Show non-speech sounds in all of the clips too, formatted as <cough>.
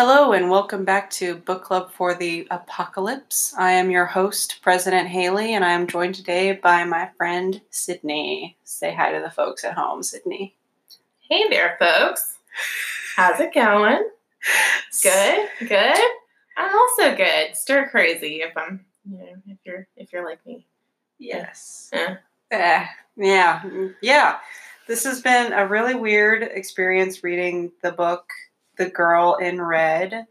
Hello, and welcome back to Book Club for the Apocalypse. I am your host, President Haley, and I am joined today by my friend Sydney. Say hi to the folks at home, Sydney. Hey there, folks. How's it going? Good, good. I'm also good. Stir crazy if I'm, you know, if you're if you're like me. Yes. Yeah. Eh, yeah, mm, yeah. This has been a really weird experience reading the book The Girl in Red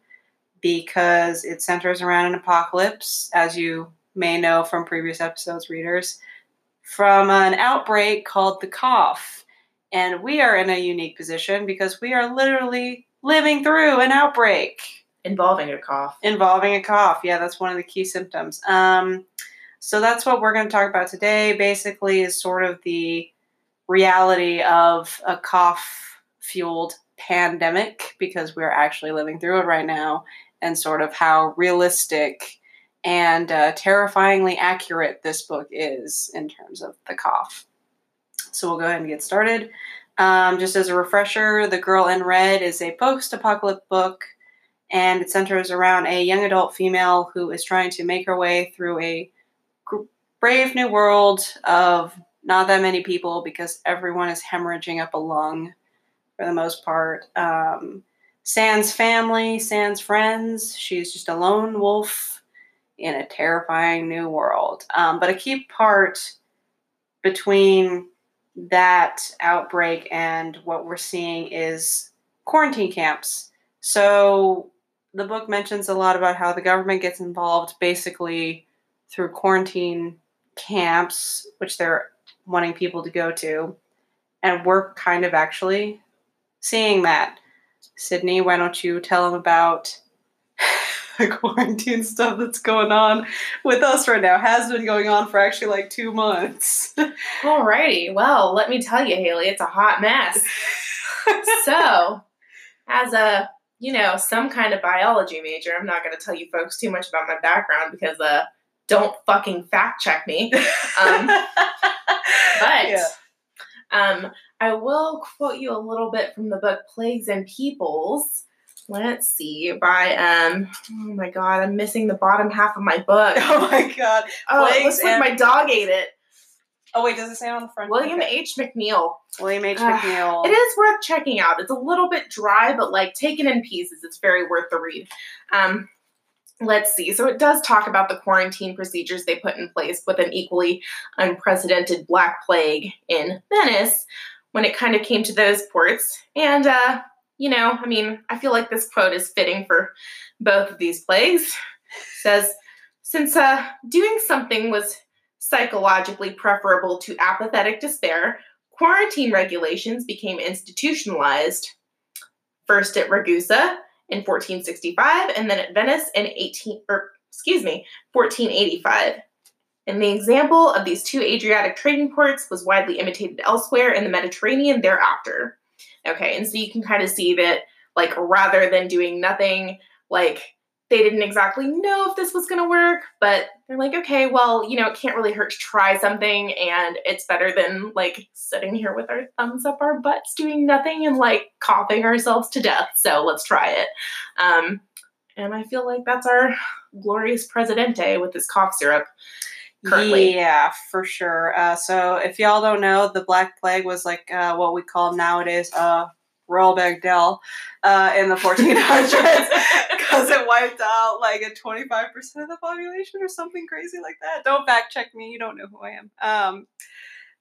because it centers around an apocalypse, as you may know from previous episodes, readers, from an outbreak called the cough. And we are in a unique position because we are literally living through an outbreak Involving a cough. involving a cough. Yeah, that's one of the key symptoms. Um, so that's what we're going to talk about today. Basically, is sort of the reality of a cough-fueled pandemic because we're actually living through it right now, and sort of how realistic and uh, terrifyingly accurate this book is in terms of the cough. So we'll go ahead and get started. Um, just as a refresher, The Girl in Red is a post-apocalyptic book and it centers around a young adult female who is trying to make her way through a brave new world of not that many people because everyone is hemorrhaging up a lung for the most part. Um, Sans family, Sans friends, she's just a lone wolf in a terrifying new world. Um, but a key part between that outbreak and what we're seeing is quarantine camps. So the book mentions a lot about how the government gets involved basically through quarantine camps, which they're wanting people to go to. And we're kind of actually seeing that. Sydney, why don't you tell them about <laughs> the quarantine stuff that's going on with us right now? Has been going on for actually like two months. <laughs> Alrighty. Well, let me tell you, Haley, it's a hot mess. so, as a you know some kind of biology major, I'm not going to tell you folks too much about my background because uh, don't fucking fact check me. <laughs> Um, But Yeah. um, I will quote you a little bit from the book Plagues and Peoples. Let's see, by um oh my god, I'm missing the bottom half of my book. <laughs> oh my god. Oh, it Plagues looks like and my dog ate it. Oh wait, does it say on the front? William Okay. H. McNeill. William H. McNeill. It is worth checking out. It's a little bit dry, but like taken in pieces, it's very worth the read. Um, let's see. So it does talk about the quarantine procedures they put in place with an equally unprecedented Black Plague in Venice when it kind of came to those ports. And uh, you know, I mean, I feel like this quote is fitting for both of these plagues. It says, since uh, doing something was psychologically preferable to apathetic despair, quarantine regulations became institutionalized first at Ragusa in 1465 and then at Venice in 18 or excuse me 1485 and the example of these two Adriatic trading ports was widely imitated elsewhere in the Mediterranean thereafter. Okay, and so you can kind of see that, like, rather than doing nothing, like, they didn't exactly know if this was going to work, but they're like, okay, well, you know, it can't really hurt to try something, and it's better than, like, sitting here with our thumbs up our butts doing nothing and, like, coughing ourselves to death. So let's try it. Um, and I feel like that's our glorious Presidente with his cough syrup currently. Yeah, for sure. Uh, so if y'all don't know, the Black Plague was like uh, what we call nowadays uh, Royal Bagdell uh, in the 1400s because <laughs> it wiped out like a 25% of the population or something crazy like that. Don't fact check me. You don't know who I am. Um,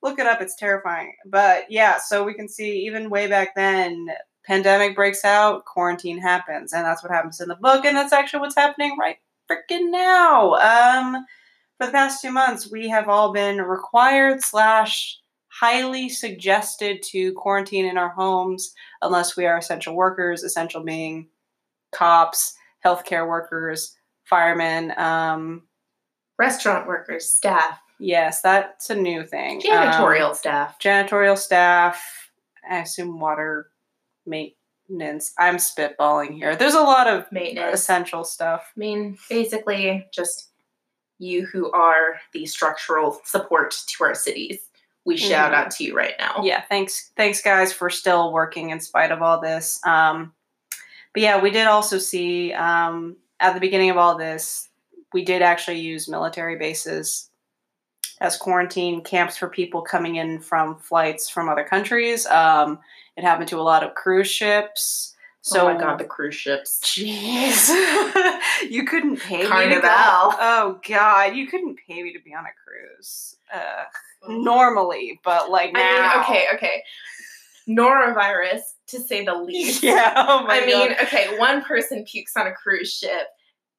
look it up. It's terrifying. But yeah, so we can see even way back then, pandemic breaks out, quarantine happens, and that's what happens in the book, and that's actually what's happening right freaking now. Um, for the past two months, we have all been required slash highly suggested to quarantine in our homes unless we are essential workers. Essential being cops, healthcare workers, firemen. Um, Restaurant workers, staff, yes, that's a new thing. janitorial Um, staff. janitorial staff. I assume water maintenance. I'm spitballing here. There's a lot of Maintenance. essential stuff. I mean, basically, just you who are the structural support to our cities. We shout Mhm. out to you right now. yeah thanks thanks guys for still working in spite of all this um but yeah, we did also see um, at the beginning of all this, we did actually use military bases as quarantine camps for people coming in from flights from other countries. Um, it happened to a lot of cruise ships. So oh my god, the cruise ships. Jeez. <laughs> you couldn't pay me to go. Oh god, you couldn't pay me to be on a cruise. Uh, normally, but like now. I mean, okay, okay. Norovirus, to say the least. <laughs> Yeah. Oh my I mean, okay, one person pukes on a cruise ship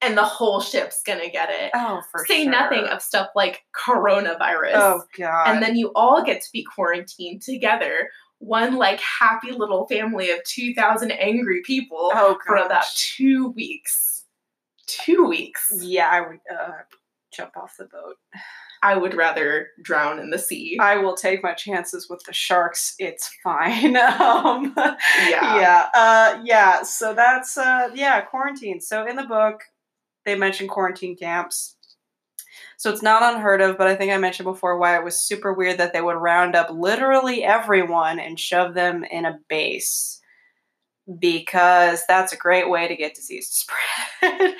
and the whole ship's gonna get it. Oh, for Say sure. nothing of stuff like coronavirus. Oh god. and then you all get to be quarantined together. One like happy little family of 2,000 angry people oh for about two weeks. Two weeks. Yeah, I would uh, jump off the boat. I would rather drown in the sea. I will take my chances with the sharks. It's fine. <laughs> um, Yeah. yeah. Uh, yeah. So that's uh, yeah, quarantine. So in the book, they mention quarantine camps. So it's not unheard of, but I think I mentioned before why it was super weird that they would round up literally everyone and shove them in a base because that's a great way to get disease to <laughs> spread,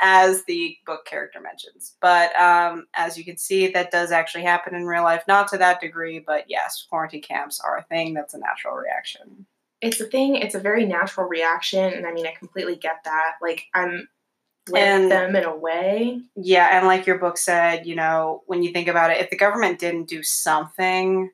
as the book character mentions. But um, as you can see, that does actually happen in real life, not to that degree, but yes, quarantine camps are a thing. That's a natural reaction. It's a thing, it's a very natural reaction. And I mean, I completely get that. Like, I'm with And- them in a way. Yeah, and like your book said, you know, when you think about it, if the government didn't do something,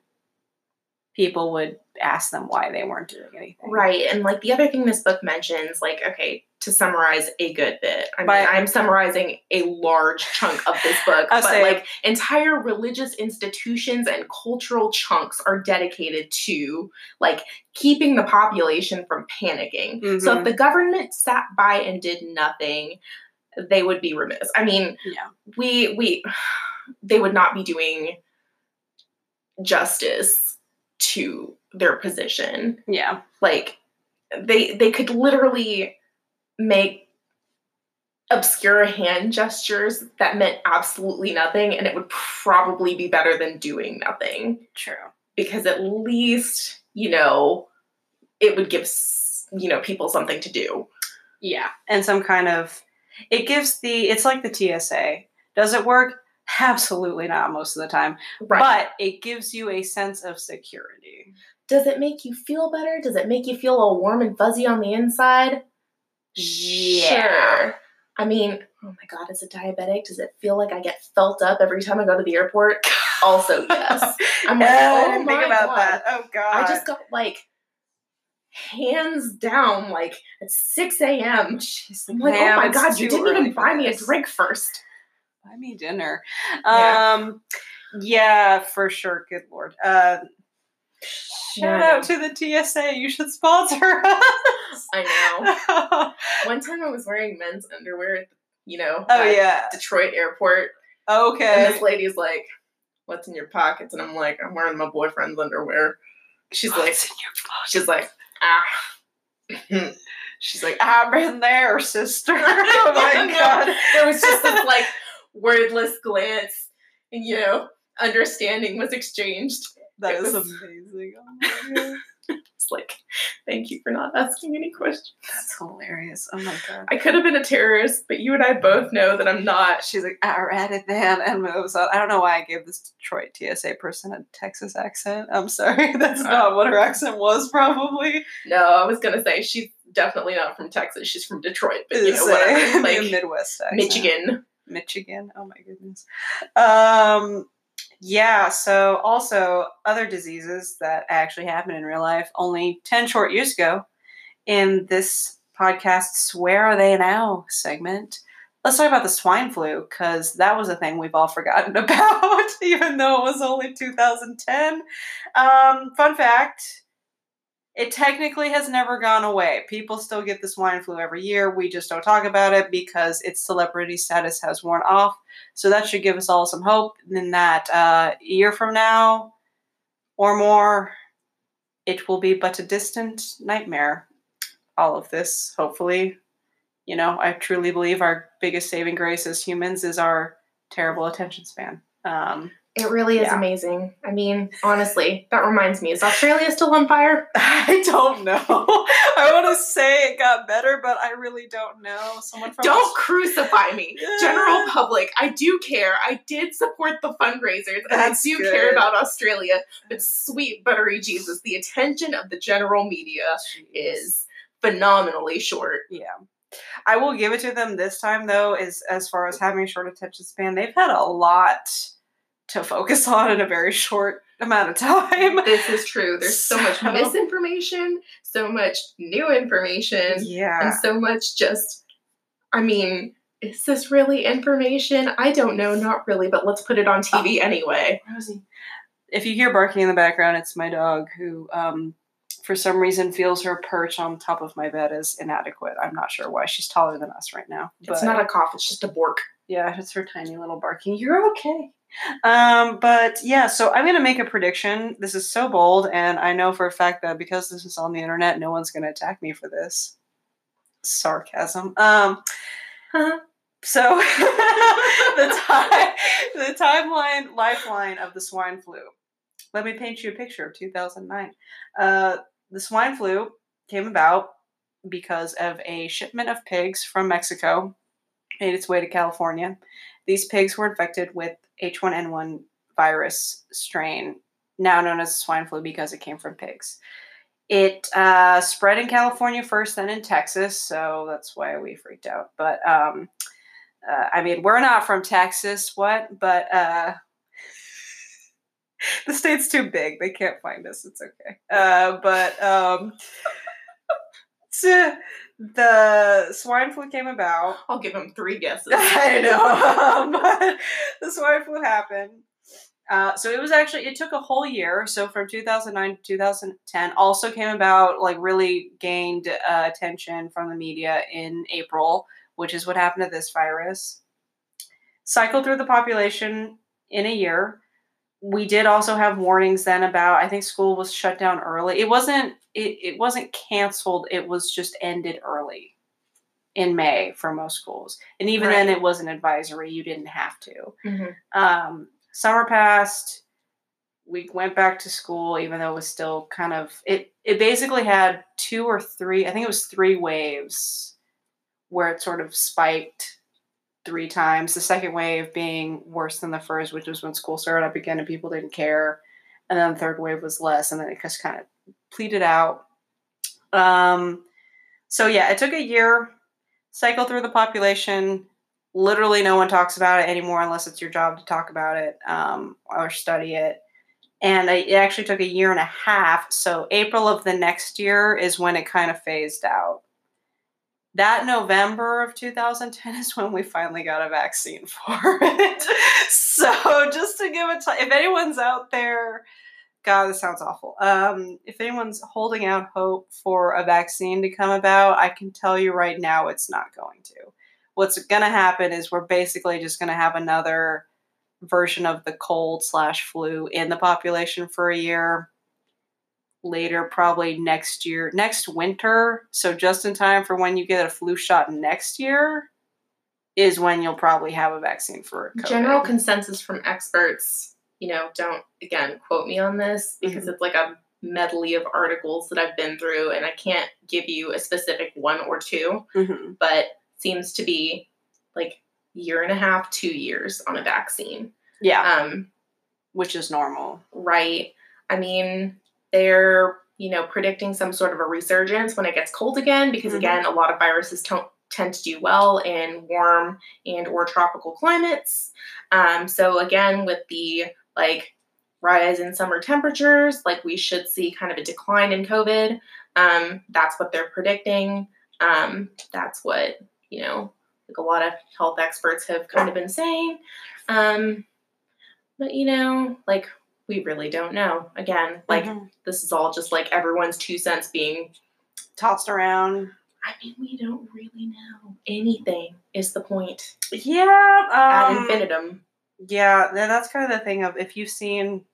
people would ask them why they weren't doing anything. Right. And like the other thing this book mentions, like, okay, to summarize a good bit, I mean, But- I'm summarizing a large chunk of this <laughs> book, but say- like entire religious institutions and cultural chunks are dedicated to like keeping the population from panicking. So Mhm. if the government sat by and did nothing, they would be remiss. I mean, Yeah. we we <sighs> they would not be doing justice to their position Yeah. like they they could literally make obscure hand gestures that meant absolutely nothing and it would probably be better than doing nothing True. because at least you know it would give you know people something to do Yeah. And some kind of it gives the it's like the TSA. Does it work? Absolutely not most of the time. But it gives you a sense of security. does it make you feel better does it make you feel all warm and fuzzy on the inside Yeah. Sure. I mean, oh my god, as a diabetic, does it feel like I get felt up every time I go to the airport? Also, yes. <laughs> I'm like, Yeah, I oh didn't my think about God. that. Oh god. I just got like hands down, like at 6 a.m. Jeez, I'm like, oh my god, you didn't even buy me a drink first. Buy me dinner. Yeah. Um yeah, for sure. Good lord. Uh shout Yeah, out to the TSA. You should sponsor <laughs> us. I know. <laughs> One time I was wearing men's underwear you know, oh at yeah. Detroit airport, and Okay. this lady's like, what's in your pockets? And I'm like, I'm wearing my boyfriend's underwear. She's like, What's in your she's like, ah. She's like, I've been there, sister. <laughs> oh my <laughs> god. There was just this like wordless glance, and you know, understanding was exchanged. That it is was- amazing. Oh. It's like, thank you for not asking any questions. That's hilarious. Oh my god. I could have been a terrorist, but you and I both know that I'm not. She's like, I read it then and moves on. I don't know why I gave this Detroit TSA person a Texas accent. I'm sorry. <laughs> That's not what her accent was, probably. No, I was gonna say she's definitely not from Texas. She's from Detroit, but you know, whatever. Like Midwest accent. Michigan. Michigan. Oh my goodness. Um yeah, so also other diseases that actually happened in real life only 10 short years ago in this podcast's Where Are They Now segment. Let's talk about the swine flu because that was a thing we've all forgotten <laughs> about, even though it was only 2010. Um, fun fact it technically has never gone away. People still get the swine flu every year. We just don't talk about it because its celebrity status has worn off. So that should give us all some hope in that uh, a year from now or more, it will be but a distant nightmare. All of this, hopefully. You know, I truly believe our biggest saving grace as humans is our terrible attention span. Um, It really is Yeah. amazing. I mean, honestly, that reminds me, is Australia still on fire? <laughs> I don't know. <laughs> I want to say it got better, but I really don't know. Someone from Don't crucify me. General public, I do care. I did support the fundraisers and I do good. care about Australia. But sweet buttery Jesus, the attention of the general media is phenomenally short. Yeah. I will give it to them this time though, is as far as having a short attention span, they've had a lot to focus on in a very short amount of time. This is true. There's so much misinformation, so much new information, Yeah. and so much just, I mean, is this really information? I don't know, not really, but let's put it on TV anyway. Rosie. If you hear barking in the background, it's my dog who, um, for some reason, feels her perch on top of my bed is inadequate. I'm not sure why. She's taller than us right now. It's not a cough, it's just a bork. Yeah, it's her tiny little barking. You're okay. Um, but yeah, so I'm gonna make a prediction. This is so bold, and I know for a fact that because this is on the internet, no one's gonna attack me for this. Sarcasm. Um, so <laughs> the time, the timeline, lifeline of the swine flu. Let me paint you a picture of 2009. Uh, the swine flu came about because of a shipment of pigs from Mexico made its way to California. These pigs were infected with H1N1 virus strain, now known as swine flu because it came from pigs. It uh, spread in California first, then in Texas, so that's why we freaked out. But um, uh, I mean, we're not from Texas, what? But uh, <laughs> the state's too big; they can't find us. It's okay. Uh, but um, <laughs> so the swine flu came about. I'll give him three guesses. <laughs> I know. <laughs> but the swine flu happened. Uh, so it was actually it took a whole year. So from 2009 to 2010, also came about like really gained uh, attention from the media in April, which is what happened to this virus. Cycled through the population in a year. We did also have warnings then about I think school was shut down early. It wasn't it, it wasn't canceled. It was just ended early in May for most schools. And even then, it was an advisory. You didn't have to. Mhm. Um, summer passed. We went back to school, even though it was still kind of it. It basically had two or three. I think it was three waves where it sort of spiked three times. The second wave being worse than the first, which was when school started up again and people didn't care. And then the third wave was less, and then it just kind of pleated out. Um, so yeah, it took a year, cycle through the population. Literally, no one talks about it anymore unless it's your job to talk about it um, or study it. And it it actually took a year and a half. So April of the next year is when it kind of phased out. That November of 2010 is when we finally got a vaccine <laughs> for it. so just to give it time, if anyone's out there, God, this sounds awful. Um, if anyone's holding out hope for a vaccine to come about, I can tell you right now it's not going to. What's going to happen is we're basically just going to have another version of the cold slash flu in the population for a year. Later, probably next year, next winter. So just in time for when you get a flu shot next year, is when you'll probably have a vaccine for COVID. General consensus from experts, you know, don't again quote me on this because it's like a medley of articles that I've been through, and I can't give you a specific one or two, Mhm. but seems to be like year and a half, two years on a vaccine. Yeah, Um, which is normal. right? I mean, they're you know predicting some sort of a resurgence when it gets cold again because Mhm. again, a lot of viruses don't tend to do well in warm and or tropical climates. Um, so again, with the like rise in summer temperatures, like we should see kind of a decline in COVID. Um, that's what they're predicting. Um, that's what you know, like a lot of health experts have kind of been saying. Um, but you know, like we really don't know. Again, like Mhm. this is all just like everyone's two cents being. tossed around. I mean, we don't really know anything. Is the point Yeah, ad um, infinitum? Yeah, that's kind of the thing of if you've seen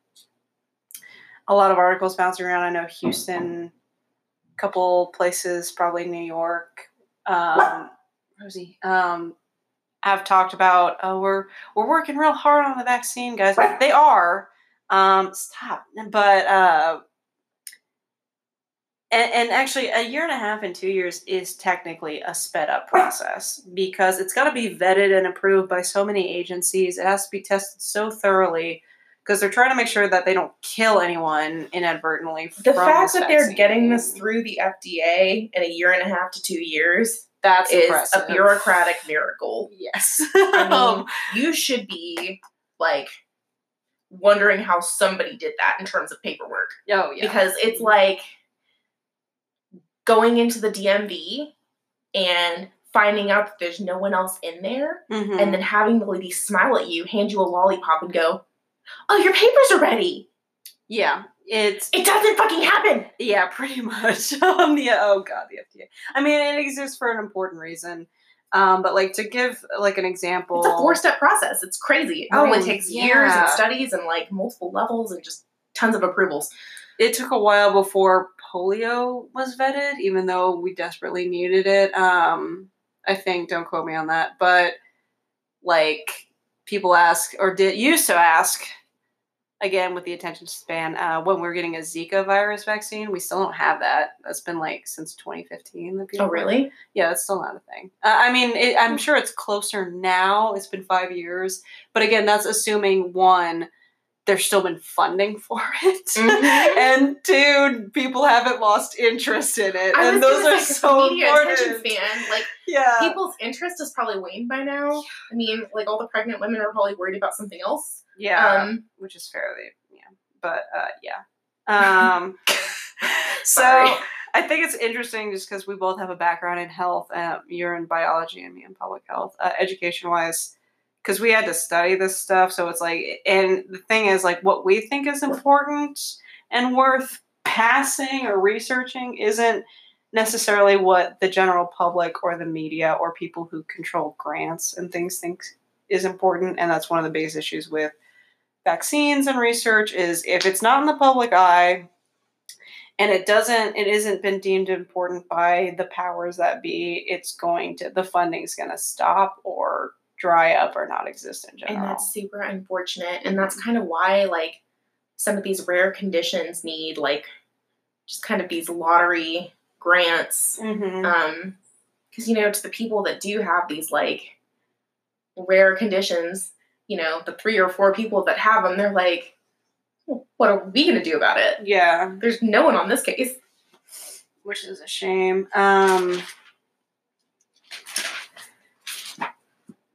a lot of articles bouncing around. I know Houston, a couple places, probably New York, um, Rosie, um, have talked about, oh, we're we're working real hard on the vaccine, guys. They are. Um, stop. But uh, and, and actually, a year and a half and two years is technically a sped up process because it's got to be vetted and approved by so many agencies. It has to be tested so thoroughly because they're trying to make sure that they don't kill anyone inadvertently. The fact that they're getting this through the FDA in a year and a half to two years that's is impressive. a bureaucratic miracle. Yes. <laughs> I mean, um, you should be like wondering how somebody did that in terms of paperwork oh yeah. because it's like going into the DMV and finding out that there's no one else in there Mhm. and then having the lady smile at you, hand you a lollipop and go, "Oh, your papers are ready." yeah, it's It doesn't fucking happen. yeah, pretty <laughs> much. um, the oh god, the FDA. I mean, it exists for an important reason. Um, but like to give like an example, It's a four-step process. It's crazy. Oh, Oh, it takes years and studies and like multiple levels and just tons of approvals. it took a while before polio was vetted, even though we desperately needed it. Um, I think, don't quote me on that, but like people ask or did used to ask again with the attention span uh, when we were getting a Zika virus vaccine. We still don't have that. That's been like since 2015. Oh, really? Yeah, it's still not a thing. Uh, I mean, it, I'm sure it's closer now. It's been five years, but again, that's assuming one, there's still been funding for <laughs> it, Mhm. and two, people haven't lost interest in it, I and those are so the media attention important. span, like Yeah, people's interest is probably waned by now. I mean, like all the pregnant women are probably worried about something else. yeah, Um, which is fairly yeah, but uh, yeah. Um, <laughs> so I think it's interesting just because we both have a background in health. Uh, you're in biology and me in public health, uh, education wise, because we had to study this stuff. So it's like, and the thing is, like, what we think is important and worth passing or researching isn't necessarily what the general public or the media or people who control grants and things think is important. And that's one of the biggest issues with vaccines and research is if it's not in the public eye and it doesn't it isn't been deemed important by the powers that be it's going to the funding's going to stop or dry up or not exist in general and that's super unfortunate. And that's kind of why, like, some of these rare conditions need, like, just kind of these lottery grants. Mhm. Um, because, you know, to the people that do have these, like, rare conditions, you know, the three or four people that have them, they're like, what are we going to do about it? yeah There's no one on this case. which is a shame um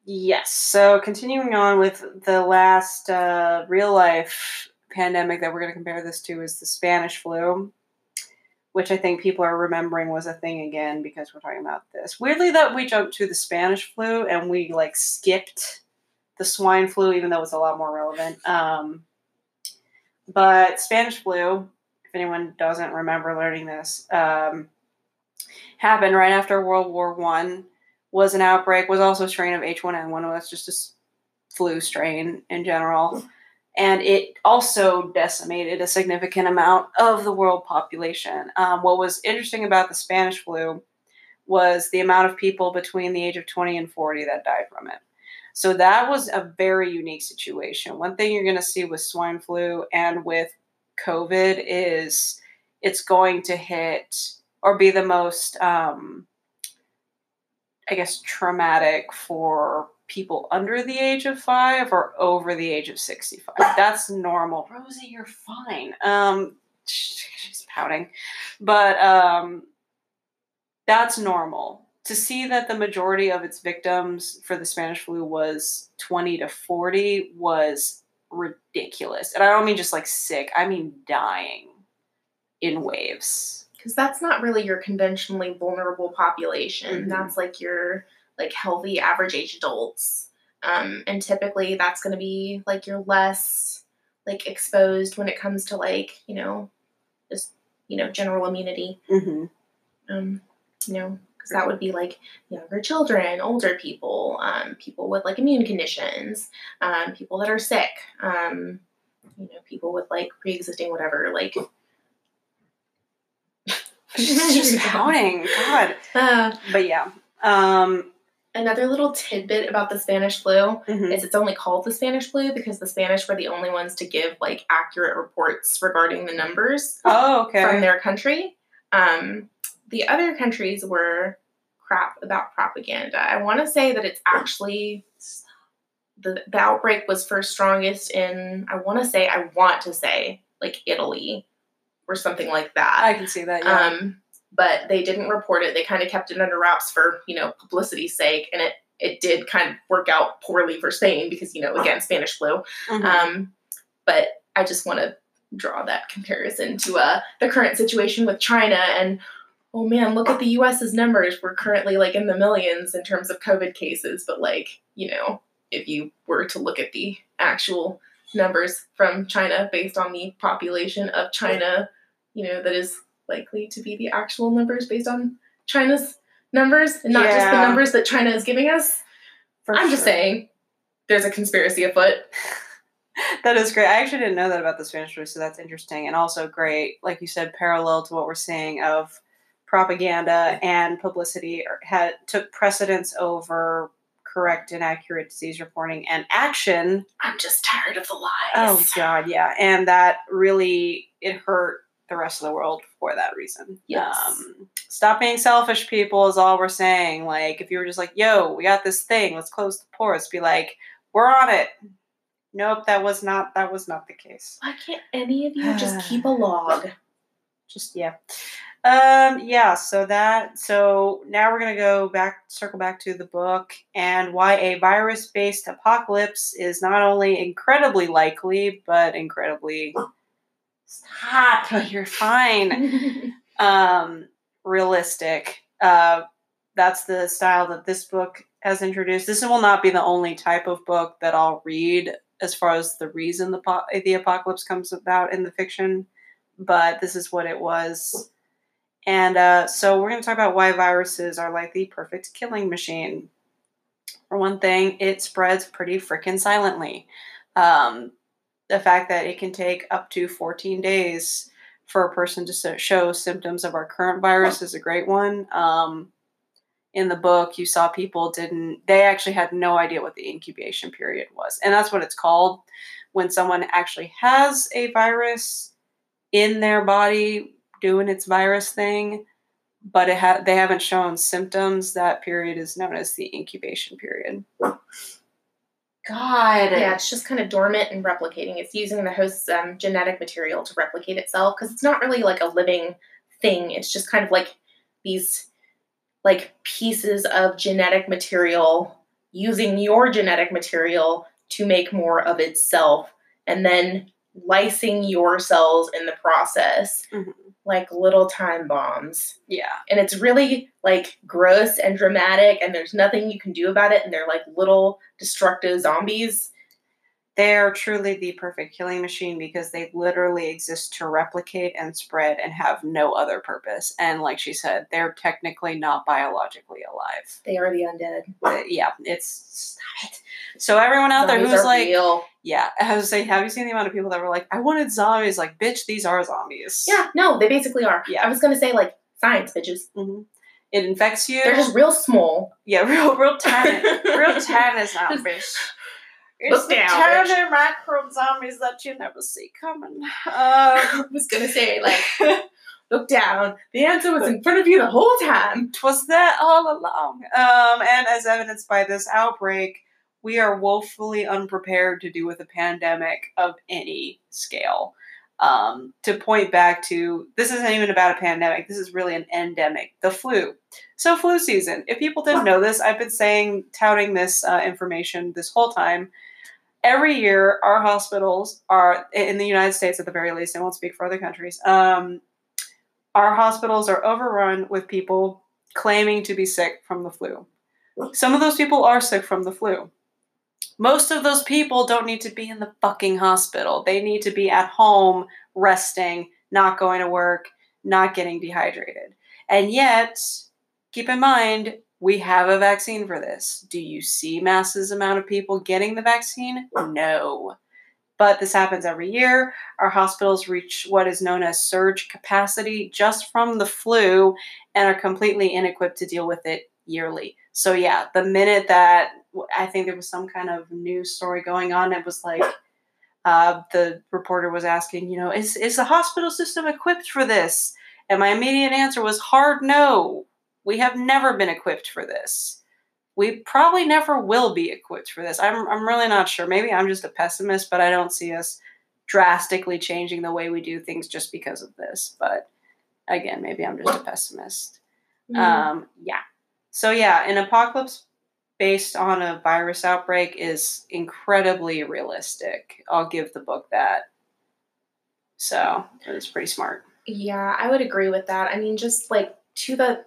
yes. So continuing on with the last uh, real life pandemic that we're going to compare this to is the spanish flu which i think people are remembering was a thing again because we're talking about this. Weirdly that we jumped to the spanish flu and we like skipped the swine flu even though it's a lot more relevant. Um, but spanish flu if anyone doesn't remember learning this um, happened right after world war one was an outbreak was also a strain of h1n1 was just a flu strain in general. And it also decimated a significant amount of the world population. Um, what was interesting about the spanish flu was the amount of people between the age of 20 and 40 that died from it. So that was a very unique situation. One thing you're going to see with swine flu and with COVID is it's going to hit or be the most, um, I guess, traumatic for people under the age of five or over the age of 65. That's normal. Rosie, you're fine. Um, she's pouting. But um, that's normal. To see that the majority of its victims for the Spanish flu was 20 to 40 was ridiculous. And I don't mean just like sick, I mean dying in waves. Because that's not really your conventionally vulnerable population. Mhm. That's like your like healthy average age adults, um, and typically that's going to be like you're less like exposed when it comes to like you know just you know general immunity. Mm-hmm. Um, you know because that would be like younger children, older people, um, people with like immune conditions, um, people that are sick, um, you know, people with like pre-existing whatever like. <laughs> She's just pouting. God. <laughs> Uh, But yeah. Um Another little tidbit about the Spanish flu Mhm. is it's only called the Spanish flu because the Spanish were the only ones to give like accurate reports regarding the numbers Oh, okay. from their country. Um, the other countries were crap about propaganda. I want to say that it's actually the, the outbreak was first strongest in I want to say I want to say like Italy or something like that. I can see that. Yeah. Um, but they didn't report it. They kind of kept it under wraps for you know publicity's sake, and it it did kind of work out poorly for Spain because you know again Spanish flu. Mhm. Um, but I just want to draw that comparison to uh the current situation with China and. Oh man, look at the US's numbers. We're currently like in the millions in terms of COVID cases, but like, you know, if you were to look at the actual numbers from China based on the population of China, you know, that is likely to be the actual numbers based on China's numbers and not just the numbers that China is giving us. For I'm just saying there's a conspiracy afoot. <laughs> That is great. I actually didn't know that about the Spanish flu, so that's interesting and also great. Like you said, parallel to what we're seeing of propaganda and publicity er, had took precedence over correct and accurate disease reporting and action. I'm just tired of the lies. Oh God, yeah, and that really it hurt the rest of the world for that reason. Yes. Um, stop being selfish, people. Is all we're saying. Like, if you were just like, "Yo, we got this thing. Let's close the ports," be like, "We're on it." Nope, that was not that was not the case. Why can't any of you just keep a log? <sighs> Just yeah. Um yeah, so that so now we're going to go back circle back to the book and why a virus-based apocalypse is not only incredibly likely but incredibly stop. <laughs> You're fine. <laughs> um realistic. Uh that's the style that this book has introduced. This will not be the only type of book that I'll read as far as the reason the po- the apocalypse comes about in the fiction, but this is what it was. And uh, so we're going to talk about why viruses are like the perfect killing machine. For one thing, it spreads pretty freaking silently. Um, the fact that it can take up to 14 days for a person to show symptoms of our current virus is a great one. Um, in the book, you saw people didn't, they actually had no idea what the incubation period was. And that's what it's called when someone actually has a virus in their body doing its virus thing, but it ha- they haven't shown symptoms. That period is known as the incubation period. God. Yeah, it's just kind of dormant and replicating. It's using the host's um, genetic material to replicate itself because it's not really like a living thing. It's just kind of like these like pieces of genetic material using your genetic material to make more of itself and then lysing your cells in the process Mhm. Like little time bombs Yeah. and it's really like gross and dramatic and there's nothing you can do about it and they're like little destructive zombies They're truly the perfect killing machine because they literally exist to replicate and spread and have no other purpose. And like she said, they're technically not biologically alive. they are the undead Uh, yeah, it's stop it. So everyone out there who's like, real. yeah, <laughs> I was saying, have you seen the amount of people that were like, I wanted zombies? Like, bitch, these are zombies. yeah no they basically are Yeah. i was gonna say like science bitches hmm It infects you. they're just real small yeah, <laughs> real, real tiny, real <laughs> tiny zombies. It's Look the down, tiny micro zombies that you never see coming. Um, <laughs> i was gonna say like <laughs> look down the answer was in front of you the whole time Twas there all along. Um, and as evidenced by this outbreak, we are woefully unprepared to deal with a pandemic of any scale. Um, to point back to this isn't even about a pandemic, this is really an endemic, the flu. So, flu season. If people didn't know this, I've been saying, touting this uh, information this whole time. Every year, our hospitals are, in the United States at the very least, I won't speak for other countries, um, our hospitals are overrun with people claiming to be sick from the flu. Some of those people are sick from the flu. Most of those people don't need to be in the fucking hospital. They need to be at home, resting, not going to work, not getting dehydrated. And yet, keep in mind, we have a vaccine for this. Do you see masses amount of people getting the vaccine? No. But this happens every year. Our hospitals reach what is known as surge capacity just from the flu and are completely inequipped to deal with it yearly. So yeah, the minute that I think there was some kind of news story going on, it was like uh, the reporter was asking, you know, is is the hospital system equipped for this? And my immediate answer was hard no. We have never been equipped for this. We probably never will be equipped for this. I'm I'm really not sure. Maybe I'm just a pessimist, but I don't see us drastically changing the way we do things just because of this. But again, maybe I'm just a pessimist. Mm-hmm. Um, yeah. So yeah, an apocalypse based on a virus outbreak is incredibly realistic. I'll give the book that. So it was pretty smart. Yeah, I would agree with that. I mean, just like to the,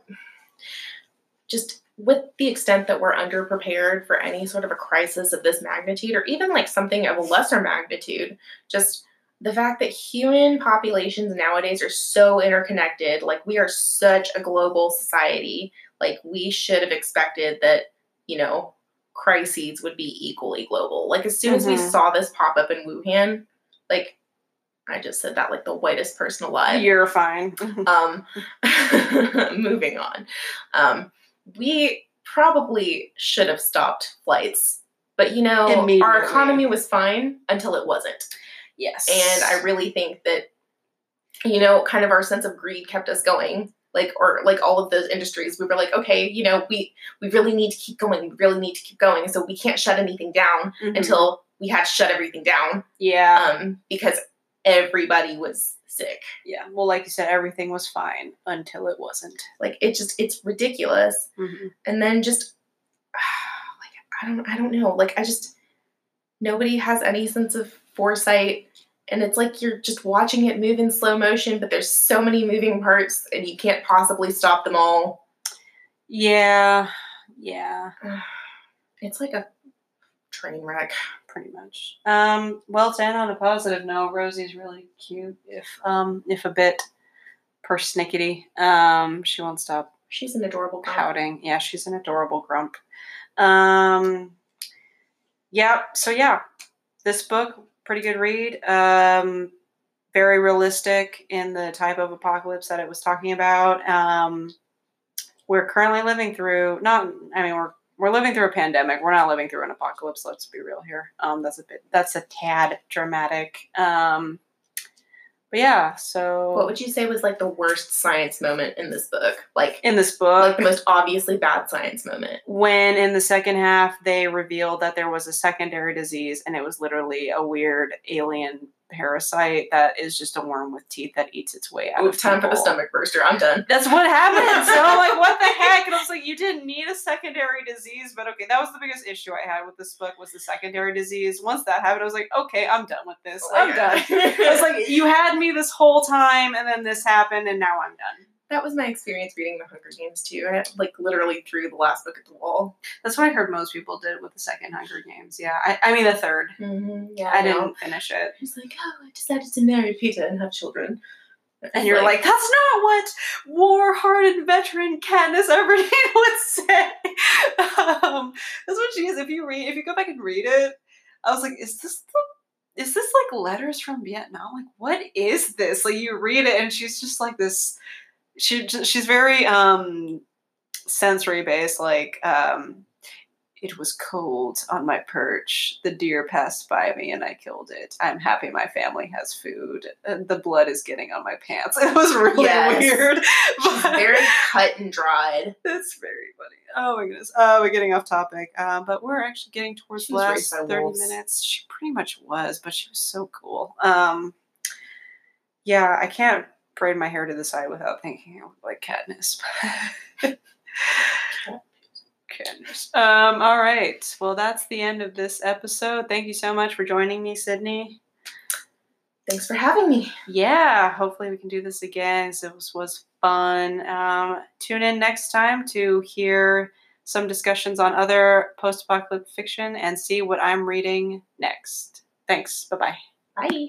just with the extent that we're underprepared for any sort of a crisis of this magnitude, or even like something of a lesser magnitude, just the fact that human populations nowadays are so interconnected, like we are such a global society, like we should have expected that, you know, crises would be equally global. Like as soon mm-hmm. as we mm-hmm. saw this pop up in Wuhan, like I just said that like the whitest person alive. You're fine. <laughs> um, <laughs> moving on. Um, we probably should have stopped flights, but you know, our economy was fine until it wasn't. Yes. And I really think that, you know, kind of our sense of greed kept us going. Like or like all of those industries, we were like, okay, you know, we we really need to keep going. We really need to keep going. So we can't shut anything down mm-hmm. until we had to shut everything down. Yeah. Um, because everybody was sick. Yeah. Well, like you said, everything was fine until it wasn't. Like it just it's ridiculous. Mm-hmm. And then just <sighs> like I don't I don't know. Like I just nobody has any sense of foresight and it's like you're just watching it move in slow motion but there's so many moving parts and you can't possibly stop them all yeah yeah <sighs> it's like a train wreck pretty much um well to end on a positive note rosie's really cute if um if a bit persnickety um she won't stop she's an adorable grump. pouting yeah she's an adorable grump um yeah so yeah this book pretty good read. Um, very realistic in the type of apocalypse that it was talking about. Um, we're currently living through not. I mean, we're we're living through a pandemic. We're not living through an apocalypse. Let's be real here. Um, that's a bit. That's a tad dramatic. Um, but yeah, so what would you say was like the worst science moment in this book? Like in this book, like the most obviously bad science moment. When in the second half they revealed that there was a secondary disease and it was literally a weird alien parasite that is just a worm with teeth that eats its way out. Oof, time for the stomach burster. I'm done. That's what happened. so I'm like, what the <laughs> heck? And I was like, you didn't need a secondary disease, but okay, that was the biggest issue I had with this book was the secondary disease. Once that happened, I was like, okay, I'm done with this. Oh I'm done. I was <laughs> like, you had me this whole time, and then this happened, and now I'm done that was my experience reading the Hunger Games too. I like literally threw the last book at the wall. That's what I heard most people did with the second Hunger Games. Yeah, I, I mean the 3rd mm-hmm. Yeah, I, I didn't finish it. He's like, oh, I decided to marry Peeta and have children. And you're like, like, that's not what war-hardened veteran Katniss Everdeen <laughs> would say. um, that's what she is. If you read, if you go back and read it, I was like, is this the, is this like letters from Vietnam? Like, what is this? Like, you read it, and she's just like this she she's very um sensory based like um it was cold on my perch. The deer passed by me and I killed it. I'm happy my family has food. The blood is getting on my pants. <laughs> It was really yes. weird. She's very cut and dried. <laughs> It's very funny. Oh my goodness. Oh, we're getting off topic. Um, but we're actually getting towards the last 30 wolves. minutes. She pretty much was, but she was so cool. Um, yeah, I can't braid my hair to the side without thinking of like Katniss. <laughs> Katniss. Um, all right. Well, that's the end of this episode. Thank you so much for joining me, Sydney. Thanks for having me. Yeah, hopefully we can do this again. This was fun. Um, tune in next time to hear some discussions on other post-apocalyptic fiction and see what I'm reading next. Thanks. Bye-bye. Bye.